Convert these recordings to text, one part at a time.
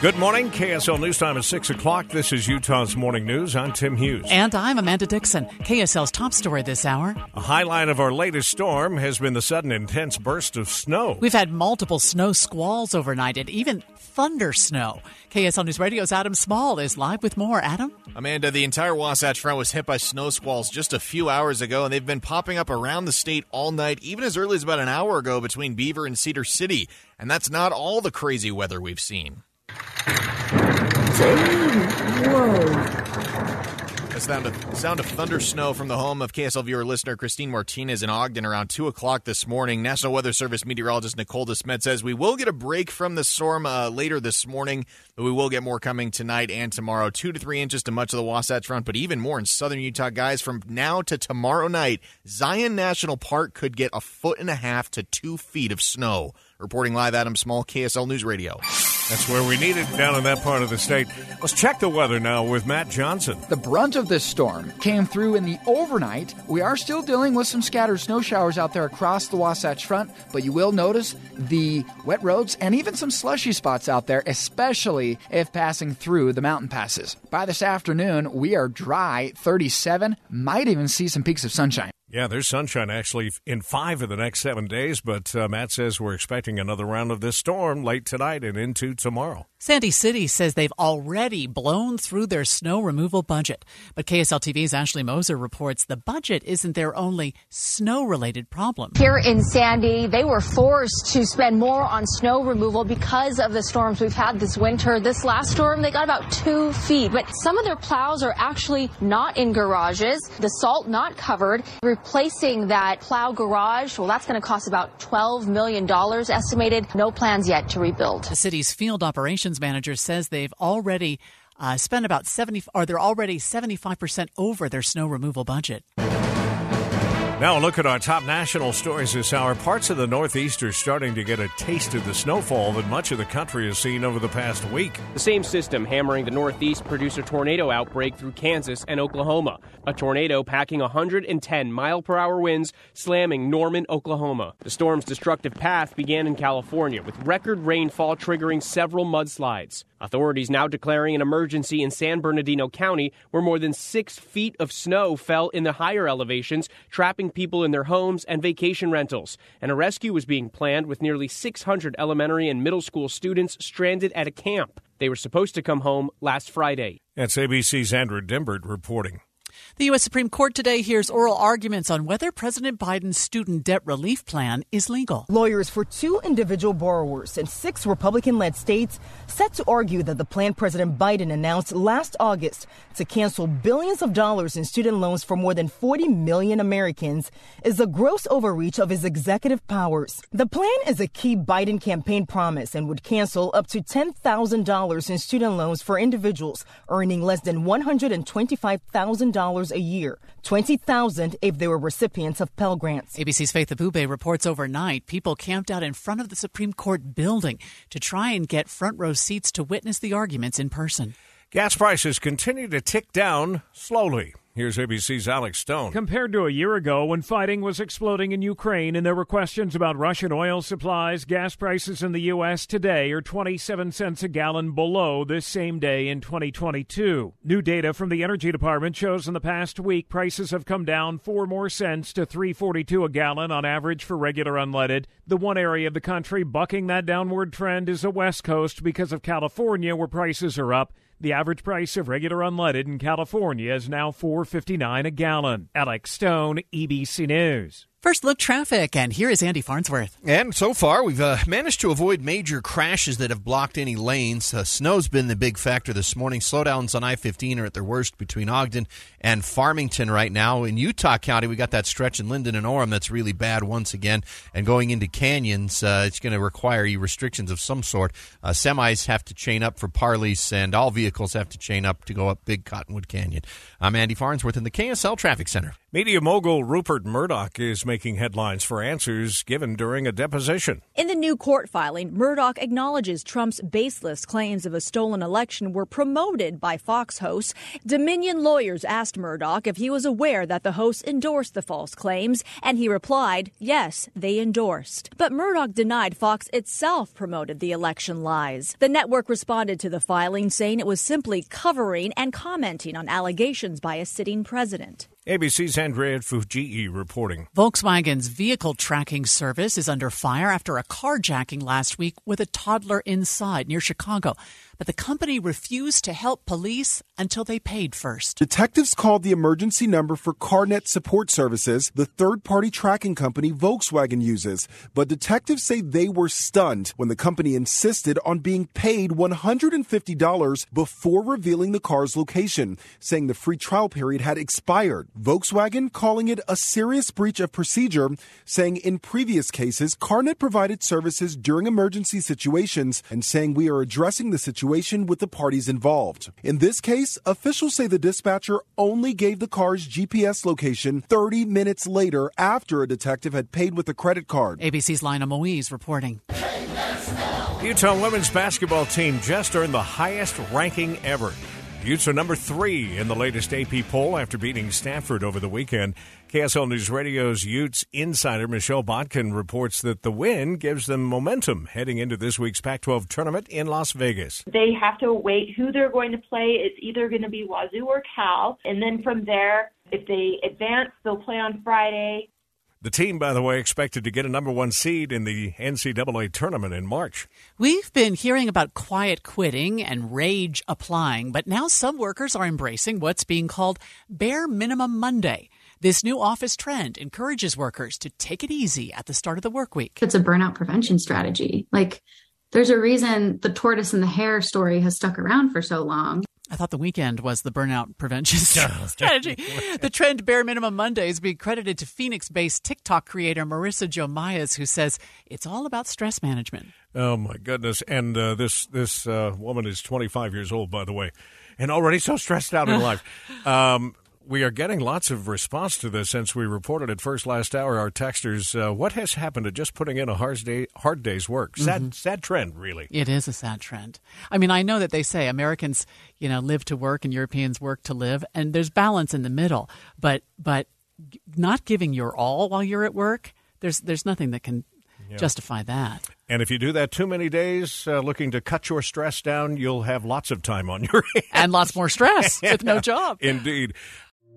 Good morning. KSL News Time is 6 o'clock. This is Utah's Morning News. I'm Tim Hughes. And I'm Amanda Dixon. KSL's top story this hour. A highlight of our latest storm has been the sudden intense burst of snow. We've had multiple snow squalls overnight and even thunder snow. KSL News Radio's Adam Small is live with more. Adam? Amanda, the entire Wasatch Front was hit by snow squalls just a few hours ago, and they've been popping up around the state all night, even as early as about an hour ago between Beaver and Cedar City. And that's not all the crazy weather we've seen. The sound of, sound of thunder snow from the home of KSL viewer listener Christine Martinez in Ogden around 2 o'clock this morning. National Weather Service meteorologist Nicole DeSmet says we will get a break from the storm uh, later this morning, but we will get more coming tonight and tomorrow. Two to three inches to much of the Wasatch Front, but even more in southern Utah. Guys, from now to tomorrow night, Zion National Park could get a foot and a half to two feet of snow. Reporting live, Adam Small, KSL News Radio. That's where we need it down in that part of the state. Let's check the weather now with Matt Johnson. The brunt of this storm came through in the overnight. We are still dealing with some scattered snow showers out there across the Wasatch Front, but you will notice the wet roads and even some slushy spots out there, especially if passing through the mountain passes. By this afternoon, we are dry, 37, might even see some peaks of sunshine. Yeah, there's sunshine actually in five of the next seven days, but uh, Matt says we're expecting another round of this storm late tonight and into tomorrow. Sandy City says they've already blown through their snow removal budget. But KSL TV's Ashley Moser reports the budget isn't their only snow related problem. Here in Sandy, they were forced to spend more on snow removal because of the storms we've had this winter. This last storm, they got about two feet, but some of their plows are actually not in garages, the salt not covered. Replacing that plow garage, well, that's going to cost about $12 million estimated. No plans yet to rebuild. The city's field operations manager says they've already uh, spent about 70, or they're already 75% over their snow removal budget. Now, a look at our top national stories this hour. Parts of the Northeast are starting to get a taste of the snowfall that much of the country has seen over the past week. The same system hammering the Northeast produced a tornado outbreak through Kansas and Oklahoma. A tornado packing 110 mile per hour winds slamming Norman, Oklahoma. The storm's destructive path began in California with record rainfall triggering several mudslides. Authorities now declaring an emergency in San Bernardino County, where more than six feet of snow fell in the higher elevations, trapping people in their homes and vacation rentals. And a rescue was being planned with nearly 600 elementary and middle school students stranded at a camp. They were supposed to come home last Friday. That's ABC's Andrew Dymburt reporting. The U.S. Supreme Court today hears oral arguments on whether President Biden's student debt relief plan is legal. Lawyers for two individual borrowers in six Republican led states set to argue that the plan President Biden announced last August to cancel billions of dollars in student loans for more than 40 million Americans is a gross overreach of his executive powers. The plan is a key Biden campaign promise and would cancel up to $10,000 in student loans for individuals earning less than $125,000 a year, 20,000 if they were recipients of Pell Grants. ABC's Faith Abubey reports overnight people camped out in front of the Supreme Court building to try and get front row seats to witness the arguments in person. Gas prices continue to tick down slowly. Here's ABC's Alex Stone. Compared to a year ago when fighting was exploding in Ukraine and there were questions about Russian oil supplies, gas prices in the U.S. today are 27 cents a gallon below this same day in 2022. New data from the Energy Department shows in the past week prices have come down 4 more cents to 342 a gallon on average for regular unleaded. The one area of the country bucking that downward trend is the West Coast because of California where prices are up. The average price of regular unleaded in California is now 4.59 a gallon. Alex Stone, ABC News. First look traffic, and here is Andy Farnsworth. And so far, we've uh, managed to avoid major crashes that have blocked any lanes. Uh, snow's been the big factor this morning. Slowdowns on I 15 are at their worst between Ogden and Farmington right now. In Utah County, we got that stretch in Lindon and Orem that's really bad once again. And going into canyons, uh, it's going to require you restrictions of some sort. Uh, semis have to chain up for Parley's, and all vehicles have to chain up to go up Big Cottonwood Canyon. I'm Andy Farnsworth in the KSL Traffic Center. Media mogul Rupert Murdoch is making headlines for answers given during a deposition. In the new court filing, Murdoch acknowledges Trump's baseless claims of a stolen election were promoted by Fox hosts. Dominion lawyers asked Murdoch if he was aware that the hosts endorsed the false claims, and he replied, yes, they endorsed. But Murdoch denied Fox itself promoted the election lies. The network responded to the filing, saying it was simply covering and commenting on allegations by a sitting president. ABC's Andrea Fujii reporting. Volkswagen's vehicle tracking service is under fire after a carjacking last week with a toddler inside near Chicago. But the company refused to help police until they paid first. Detectives called the emergency number for CarNet Support Services, the third party tracking company Volkswagen uses. But detectives say they were stunned when the company insisted on being paid $150 before revealing the car's location, saying the free trial period had expired. Volkswagen calling it a serious breach of procedure, saying in previous cases, CarNet provided services during emergency situations and saying we are addressing the situation with the parties involved. In this case, officials say the dispatcher only gave the car's GPS location 30 minutes later after a detective had paid with a credit card. ABC's Lina Moise reporting. Utah women's basketball team just earned the highest ranking ever. Utes are number three in the latest AP poll after beating Stanford over the weekend. KSL News Radio's Utes insider Michelle Bodkin reports that the win gives them momentum heading into this week's Pac 12 tournament in Las Vegas. They have to wait who they're going to play. It's either going to be Wazoo or Cal. And then from there, if they advance, they'll play on Friday. The team, by the way, expected to get a number one seed in the NCAA tournament in March. We've been hearing about quiet quitting and rage applying, but now some workers are embracing what's being called bare minimum Monday. This new office trend encourages workers to take it easy at the start of the work week. It's a burnout prevention strategy. Like, there's a reason the tortoise and the hare story has stuck around for so long. I thought the weekend was the burnout prevention strategy. the trend Bare Minimum Monday is being credited to Phoenix based TikTok creator Marisa Jo Mayes, who says it's all about stress management. Oh, my goodness. And uh, this, this uh, woman is 25 years old, by the way, and already so stressed out in life. Um, we are getting lots of response to this since we reported it first last hour. Our texters, uh, what has happened to just putting in a hard, day, hard day's work? Sad, mm-hmm. sad trend, really. It is a sad trend. I mean, I know that they say Americans, you know, live to work and Europeans work to live, and there's balance in the middle. But but not giving your all while you're at work, there's there's nothing that can yeah. justify that. And if you do that too many days, uh, looking to cut your stress down, you'll have lots of time on your hands. and lots more stress with no job. Indeed.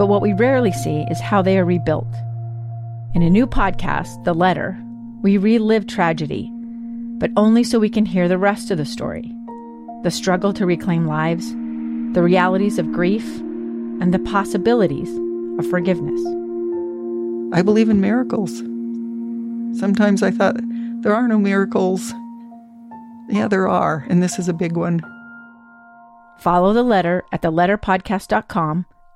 but what we rarely see is how they are rebuilt. In a new podcast, The Letter, we relive tragedy, but only so we can hear the rest of the story the struggle to reclaim lives, the realities of grief, and the possibilities of forgiveness. I believe in miracles. Sometimes I thought, there are no miracles. Yeah, there are, and this is a big one. Follow the letter at theletterpodcast.com